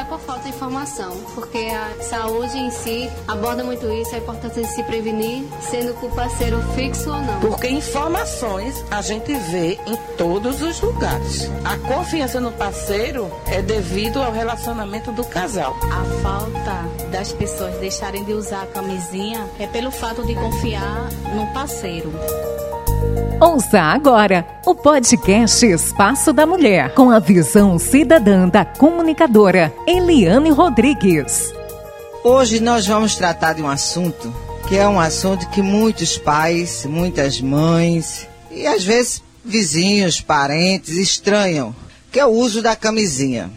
é por falta de informação, porque a saúde em si aborda muito isso, a importância de se prevenir, sendo com o parceiro fixo ou não. Porque informações a gente vê em todos os lugares. A confiança no parceiro é devido ao relacionamento do casal. A falta das pessoas deixarem de usar a camisinha é pelo fato de confiar no parceiro. Ouça agora o podcast Espaço da Mulher, com a visão cidadã da comunicadora Eliane Rodrigues. Hoje nós vamos tratar de um assunto que é um assunto que muitos pais, muitas mães e às vezes vizinhos, parentes estranham, que é o uso da camisinha.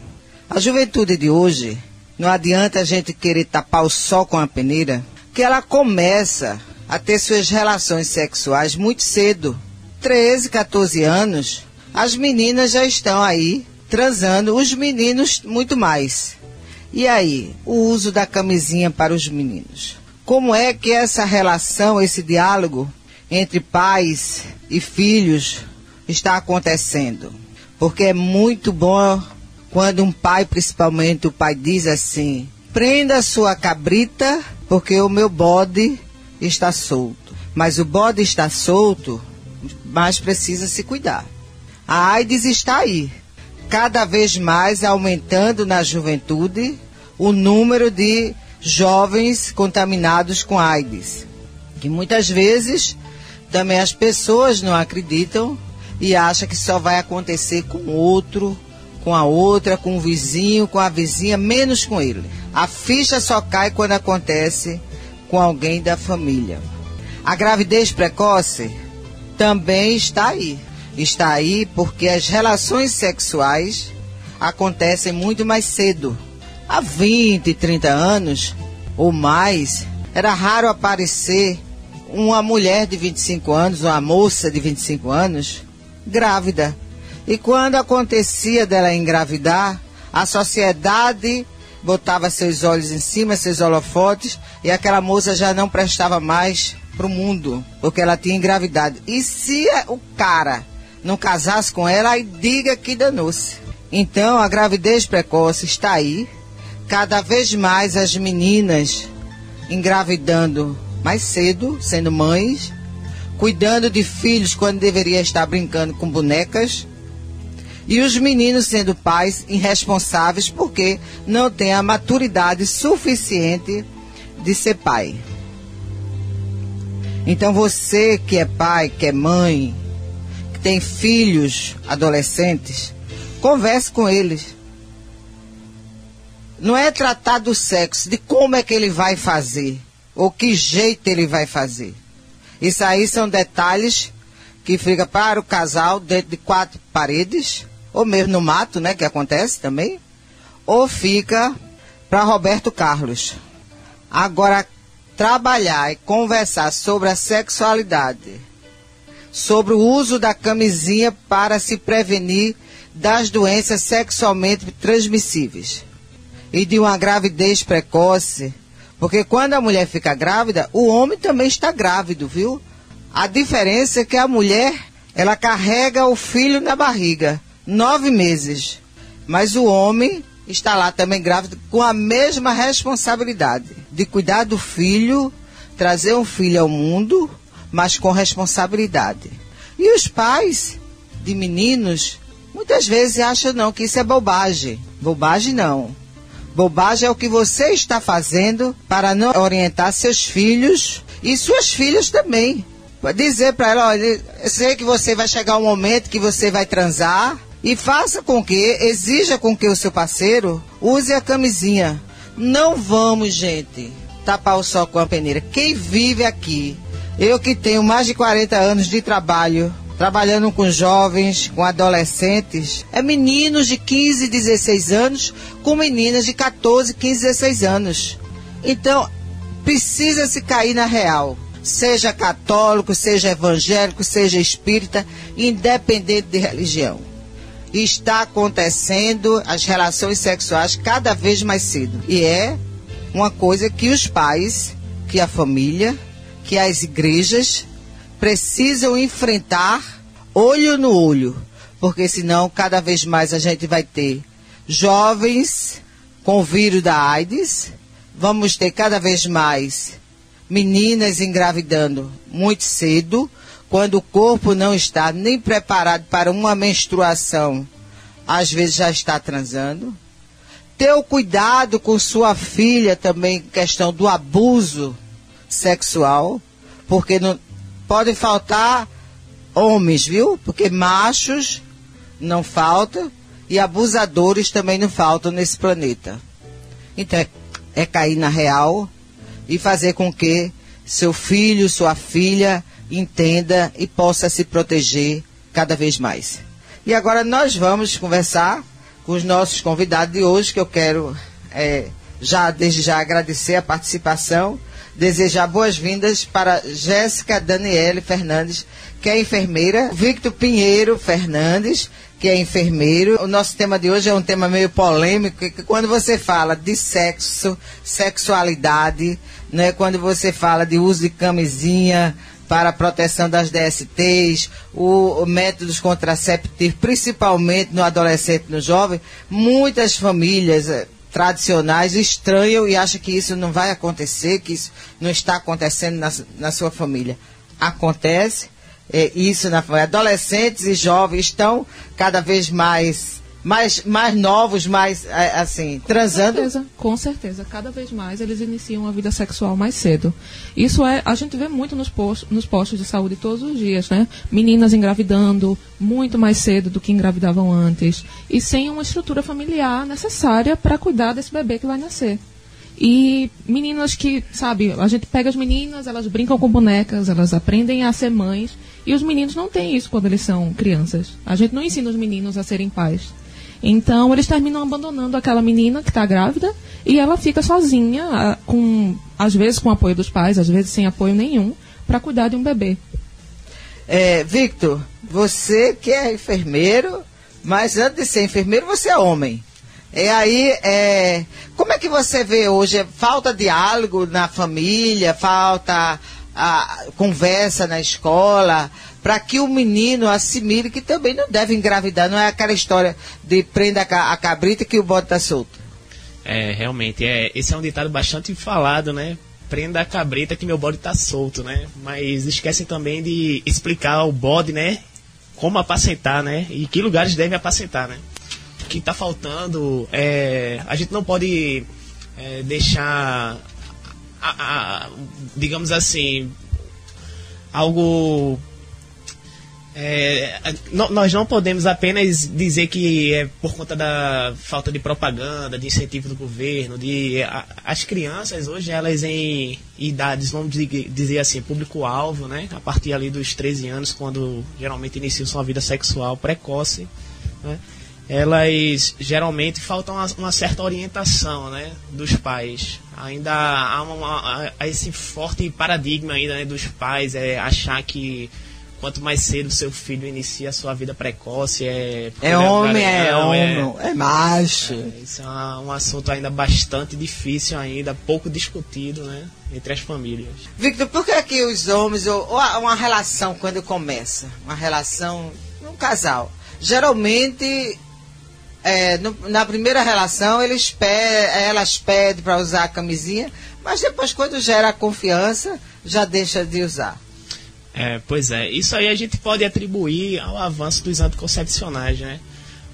A juventude de hoje, não adianta a gente querer tapar o sol com a peneira, que ela começa a ter suas relações sexuais muito cedo. 13, 14 anos, as meninas já estão aí transando, os meninos muito mais. E aí, o uso da camisinha para os meninos? Como é que essa relação, esse diálogo entre pais e filhos está acontecendo? Porque é muito bom quando um pai, principalmente o pai, diz assim: prenda sua cabrita, porque o meu bode está solto. Mas o bode está solto, mas precisa se cuidar. A AIDS está aí, cada vez mais aumentando na juventude o número de jovens contaminados com AIDS. Que muitas vezes também as pessoas não acreditam e acham que só vai acontecer com outro, com a outra, com o vizinho, com a vizinha, menos com ele. A ficha só cai quando acontece com alguém da família. A gravidez precoce também está aí. Está aí porque as relações sexuais acontecem muito mais cedo. Há 20, 30 anos ou mais, era raro aparecer uma mulher de 25 anos, uma moça de 25 anos, grávida. E quando acontecia dela engravidar, a sociedade botava seus olhos em cima, seus holofotes, e aquela moça já não prestava mais para o mundo, porque ela tinha engravidado. E se o cara não casasse com ela, aí diga que danou-se. Então, a gravidez precoce está aí. Cada vez mais as meninas engravidando mais cedo, sendo mães, cuidando de filhos quando deveria estar brincando com bonecas e os meninos sendo pais irresponsáveis porque não têm a maturidade suficiente de ser pai. Então você que é pai, que é mãe, que tem filhos adolescentes, converse com eles. Não é tratar do sexo, de como é que ele vai fazer, ou que jeito ele vai fazer. Isso aí são detalhes que fica para o casal dentro de quatro paredes ou mesmo no mato, né, que acontece também, ou fica para Roberto Carlos. Agora, trabalhar e conversar sobre a sexualidade, sobre o uso da camisinha para se prevenir das doenças sexualmente transmissíveis e de uma gravidez precoce, porque quando a mulher fica grávida, o homem também está grávido, viu? A diferença é que a mulher, ela carrega o filho na barriga nove meses. Mas o homem está lá também grávido com a mesma responsabilidade de cuidar do filho, trazer um filho ao mundo, mas com responsabilidade. E os pais de meninos muitas vezes acham não que isso é bobagem. Bobagem não. Bobagem é o que você está fazendo para não orientar seus filhos e suas filhas também. Dizer para ela, olha, eu sei que você vai chegar um momento que você vai transar, e faça com que, exija com que o seu parceiro use a camisinha. Não vamos, gente, tapar o sol com a peneira. Quem vive aqui, eu que tenho mais de 40 anos de trabalho, trabalhando com jovens, com adolescentes, é meninos de 15, 16 anos com meninas de 14, 15, 16 anos. Então, precisa se cair na real. Seja católico, seja evangélico, seja espírita, independente de religião está acontecendo as relações sexuais cada vez mais cedo. E é uma coisa que os pais, que a família, que as igrejas precisam enfrentar olho no olho, porque senão cada vez mais a gente vai ter jovens com o vírus da AIDS. Vamos ter cada vez mais meninas engravidando muito cedo, quando o corpo não está nem preparado para uma menstruação, às vezes já está transando. Ter o cuidado com sua filha também, questão do abuso sexual, porque não pode faltar homens, viu? Porque machos não faltam e abusadores também não faltam nesse planeta. Então é, é cair na real e fazer com que seu filho, sua filha entenda e possa se proteger cada vez mais. E agora nós vamos conversar com os nossos convidados de hoje, que eu quero é, já desde já agradecer a participação, desejar boas-vindas para Jéssica Daniele Fernandes, que é enfermeira, Victor Pinheiro Fernandes, que é enfermeiro. O nosso tema de hoje é um tema meio polêmico, que quando você fala de sexo, sexualidade, né, quando você fala de uso de camisinha, para a proteção das DSTs, o, o, métodos contraceptivos, principalmente no adolescente no jovem, muitas famílias eh, tradicionais estranham e acham que isso não vai acontecer, que isso não está acontecendo na, na sua família. Acontece, é, isso na família. Adolescentes e jovens estão cada vez mais mais, mais novos, mais é, assim, transando? Com certeza, com certeza. Cada vez mais eles iniciam a vida sexual mais cedo. Isso é, a gente vê muito nos postos, nos postos de saúde todos os dias, né? Meninas engravidando muito mais cedo do que engravidavam antes e sem uma estrutura familiar necessária para cuidar desse bebê que vai nascer. E meninas que, sabe, a gente pega as meninas, elas brincam com bonecas, elas aprendem a ser mães, e os meninos não têm isso quando eles são crianças. A gente não ensina os meninos a serem pais. Então eles terminam abandonando aquela menina que está grávida e ela fica sozinha, com às vezes com apoio dos pais, às vezes sem apoio nenhum, para cuidar de um bebê. É, Victor, você que é enfermeiro, mas antes de ser enfermeiro você é homem. E aí, é, como é que você vê hoje? Falta diálogo na família, falta a conversa na escola, para que o menino assimile que também não deve engravidar. Não é aquela história de prenda a cabrita que o bode está solto. É, realmente. É, esse é um ditado bastante falado, né? Prenda a cabrita que meu bode está solto, né? Mas esquecem também de explicar ao bode, né? Como apacentar, né? E que lugares deve apacentar, né? O que está faltando é... A gente não pode é, deixar... A, a, digamos assim... Algo é, nós não podemos apenas dizer que é por conta da falta de propaganda, de incentivo do governo, de a, as crianças hoje elas em idades, vamos dizer assim, público-alvo, né, a partir ali dos 13 anos, quando geralmente iniciam sua vida sexual precoce, né, elas geralmente faltam uma, uma, certa orientação, né, dos pais. Ainda há, uma, há esse forte paradigma ainda né, dos pais é achar que quanto mais cedo seu filho inicia a sua vida precoce, é. É homem, é, homem, é, é macho. É, isso é um assunto ainda bastante difícil, ainda pouco discutido, né? Entre as famílias. Victor, por que, que os homens, ou, ou uma relação quando começa, uma relação, um casal, geralmente é, no, na primeira relação eles elas pedem para usar a camisinha, mas depois quando gera a confiança, já deixa de usar. É, pois é, isso aí a gente pode atribuir ao avanço dos anticoncepcionais, né?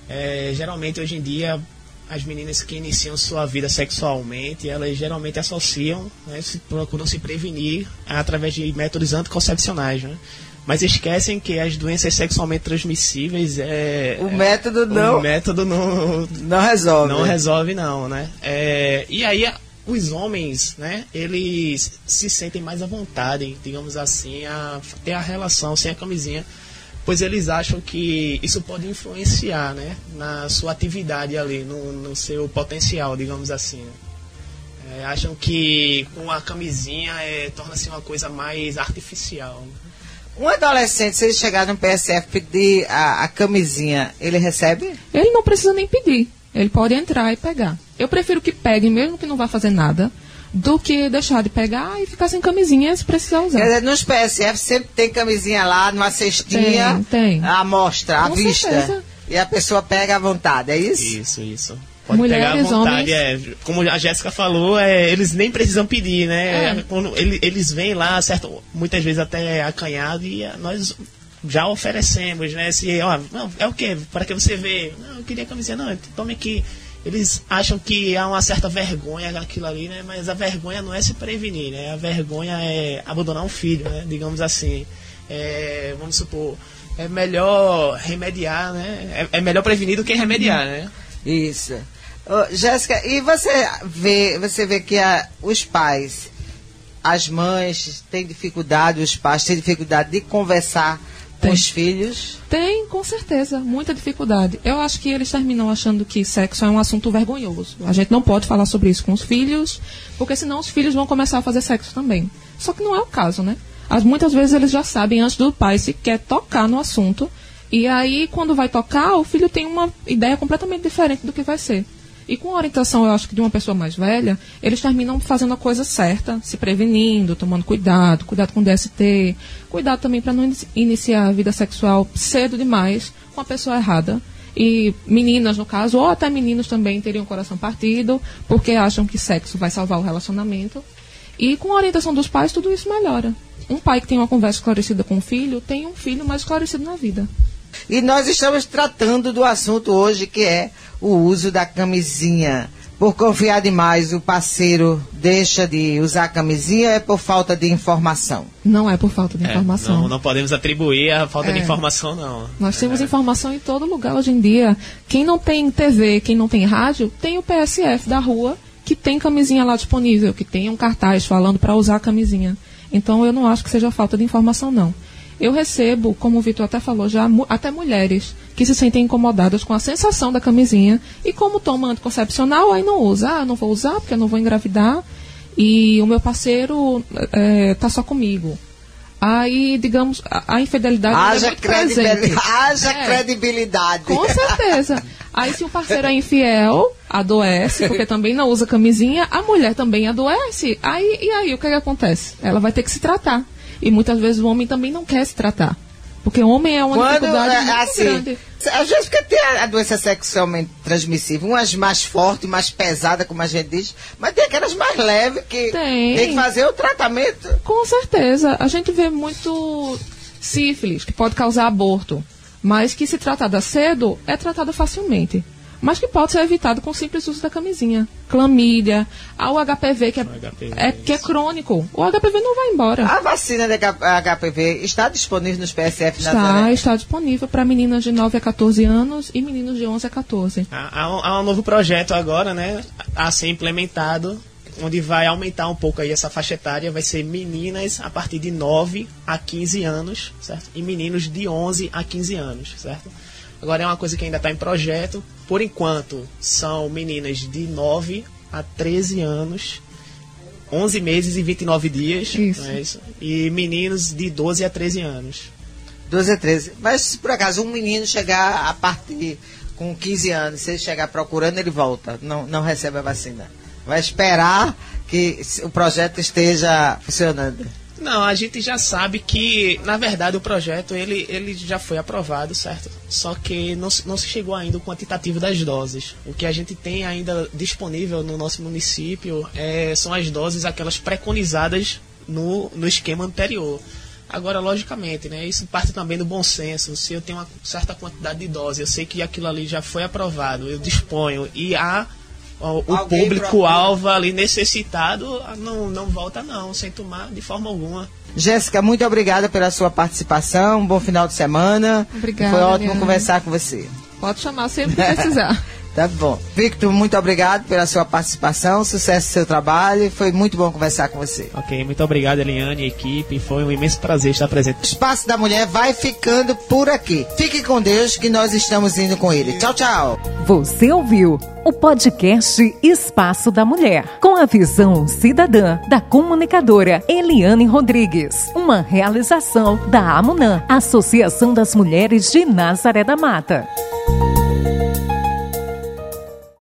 É, geralmente hoje em dia as meninas que iniciam sua vida sexualmente, elas geralmente associam, né, se, procuram se prevenir através de métodos anticoncepcionais, né? Mas esquecem que as doenças sexualmente transmissíveis é. O método não. O método não. Não resolve. Não resolve, não, né? É, e aí os homens, né, eles se sentem mais à vontade, digamos assim, a ter a relação sem a camisinha, pois eles acham que isso pode influenciar, né, na sua atividade ali, no, no seu potencial, digamos assim. É, acham que com a camisinha é, torna-se uma coisa mais artificial. Um adolescente, se ele chegar no PSF pedir a, a camisinha, ele recebe? Ele não precisa nem pedir. Ele pode entrar e pegar. Eu prefiro que pegue, mesmo que não vá fazer nada, do que deixar de pegar e ficar sem camisinha se precisar usar. Quer dizer, nos PSF sempre tem camisinha lá, numa cestinha, tem, tem. à mostra, à vista. Certeza. E a pessoa pega à vontade, é isso? Isso, isso. Pode Mulheres, pegar à vontade. homens. É, como a Jéssica falou, é, eles nem precisam pedir, né? É. Quando ele- eles vêm lá, certo, muitas vezes até acanhado, e ah, nós já oferecemos, né? Se, ó, não, é o quê? Para que você vê? Não, eu queria camisinha. Não, tome aqui. Eles acham que há uma certa vergonha naquilo ali, né? Mas a vergonha não é se prevenir, né? A vergonha é abandonar um filho, né? Digamos assim. É, vamos supor, é melhor remediar, né? É, é melhor prevenir do que remediar, né? Isso. Jéssica, e você vê, você vê que a- os pais, as mães têm dificuldade, os pais têm dificuldade de conversar com Tem. os filhos? Tem, com certeza, muita dificuldade. Eu acho que eles terminam achando que sexo é um assunto vergonhoso. A gente não pode falar sobre isso com os filhos, porque senão os filhos vão começar a fazer sexo também. Só que não é o caso, né? As, muitas vezes eles já sabem antes do pai se quer tocar no assunto, e aí quando vai tocar, o filho tem uma ideia completamente diferente do que vai ser. E com a orientação, eu acho que de uma pessoa mais velha, eles terminam fazendo a coisa certa, se prevenindo, tomando cuidado, cuidado com DST, cuidado também para não inici- iniciar a vida sexual cedo demais com a pessoa errada. E meninas, no caso, ou até meninos também teriam o coração partido, porque acham que sexo vai salvar o relacionamento. E com a orientação dos pais, tudo isso melhora. Um pai que tem uma conversa esclarecida com o filho, tem um filho mais esclarecido na vida. E nós estamos tratando do assunto hoje que é o uso da camisinha. Por confiar demais, o parceiro deixa de usar a camisinha é por falta de informação. Não é por falta de É, informação. não, não podemos atribuir a falta de É. informação, não. Nós temos informação em todo lugar hoje em dia. Quem não tem TV, quem não tem rádio, tem o PSF da rua que tem camisinha lá disponível, que tem um cartaz falando para usar a camisinha. Então eu não acho que seja falta de informação, não. Eu recebo, como o Vitor até falou já, mu- até mulheres que se sentem incomodadas com a sensação da camisinha e como toma anticoncepcional, aí não usa. Ah, não vou usar porque eu não vou engravidar e o meu parceiro eh, tá só comigo. Aí, digamos, a, a infidelidade é Haja, muito presente. credibilidade, haja É. credibilidade. Com certeza. Aí se o parceiro é infiel, adoece, porque também não usa camisinha, a mulher também adoece. Aí, e aí, o que, é que acontece? Ela vai ter que se tratar. E muitas vezes o homem também não quer se tratar. Porque o homem é uma Quando dificuldade é, assim, grande. às vezes porque tem a, a doença sexualmente transmissível, umas mais fortes, mais pesadas, como a gente diz, mas tem aquelas mais leves que Tem. tem que fazer o tratamento. Com certeza. A gente vê muito sífilis, que pode causar aborto, mas que se tratada cedo, é tratada facilmente. Mas que pode ser evitado com o simples uso da camisinha. Clamídia, ah, o HPV, que é, HPV, é, que é crônico. O HPV não vai embora. A vacina da H- HPV está disponível nos PSF Está, Nazaré? está disponível para meninas de 9 a 14 anos e meninos de 11 a 14. Há, há um, há um novo projeto agora, né, a ser implementado, onde vai aumentar um pouco aí essa faixa etária, vai ser meninas a partir de 9 a 15 anos, certo? E meninos de 11 a 15 anos, certo? Agora é uma coisa que ainda está em projeto. Por enquanto, são meninas de 9 a 13 anos, 11 meses e 29 dias, Isso. não é isso? E meninos de 12 a 13 anos. 12 a 13. Mas se por acaso um menino chegar a partir com 15 anos, se ele chegar procurando, ele volta, não, não recebe a vacina. Vai esperar que o projeto esteja funcionando. Não, a gente já sabe que, na verdade, o projeto ele, ele já foi aprovado, certo? Só que não, não se chegou ainda o quantitativo das doses. O que a gente tem ainda disponível no nosso município é, são as doses, aquelas preconizadas no, no esquema anterior. Agora, logicamente, né, isso parte também do bom senso. Se eu tenho uma certa quantidade de doses, eu sei que aquilo ali já foi aprovado, eu disponho e há o Alguém público-alvo ali necessitado, não, não volta não, sem tomar de forma alguma. Jéssica, muito obrigada pela sua participação. Um bom final de semana. Obrigada, Foi ótimo Eliane. conversar com você. Pode chamar sempre que precisar. Tá bom. Victor, muito obrigado pela sua participação. Sucesso no seu trabalho. Foi muito bom conversar com você. Ok, muito obrigado, Eliane e equipe. Foi um imenso prazer estar presente. O Espaço da Mulher vai ficando por aqui. Fique com Deus que nós estamos indo com ele. Tchau, tchau. Você ouviu o podcast Espaço da Mulher, com a visão cidadã da comunicadora Eliane Rodrigues. Uma realização da AMUNAM, Associação das Mulheres de Nazaré da Mata.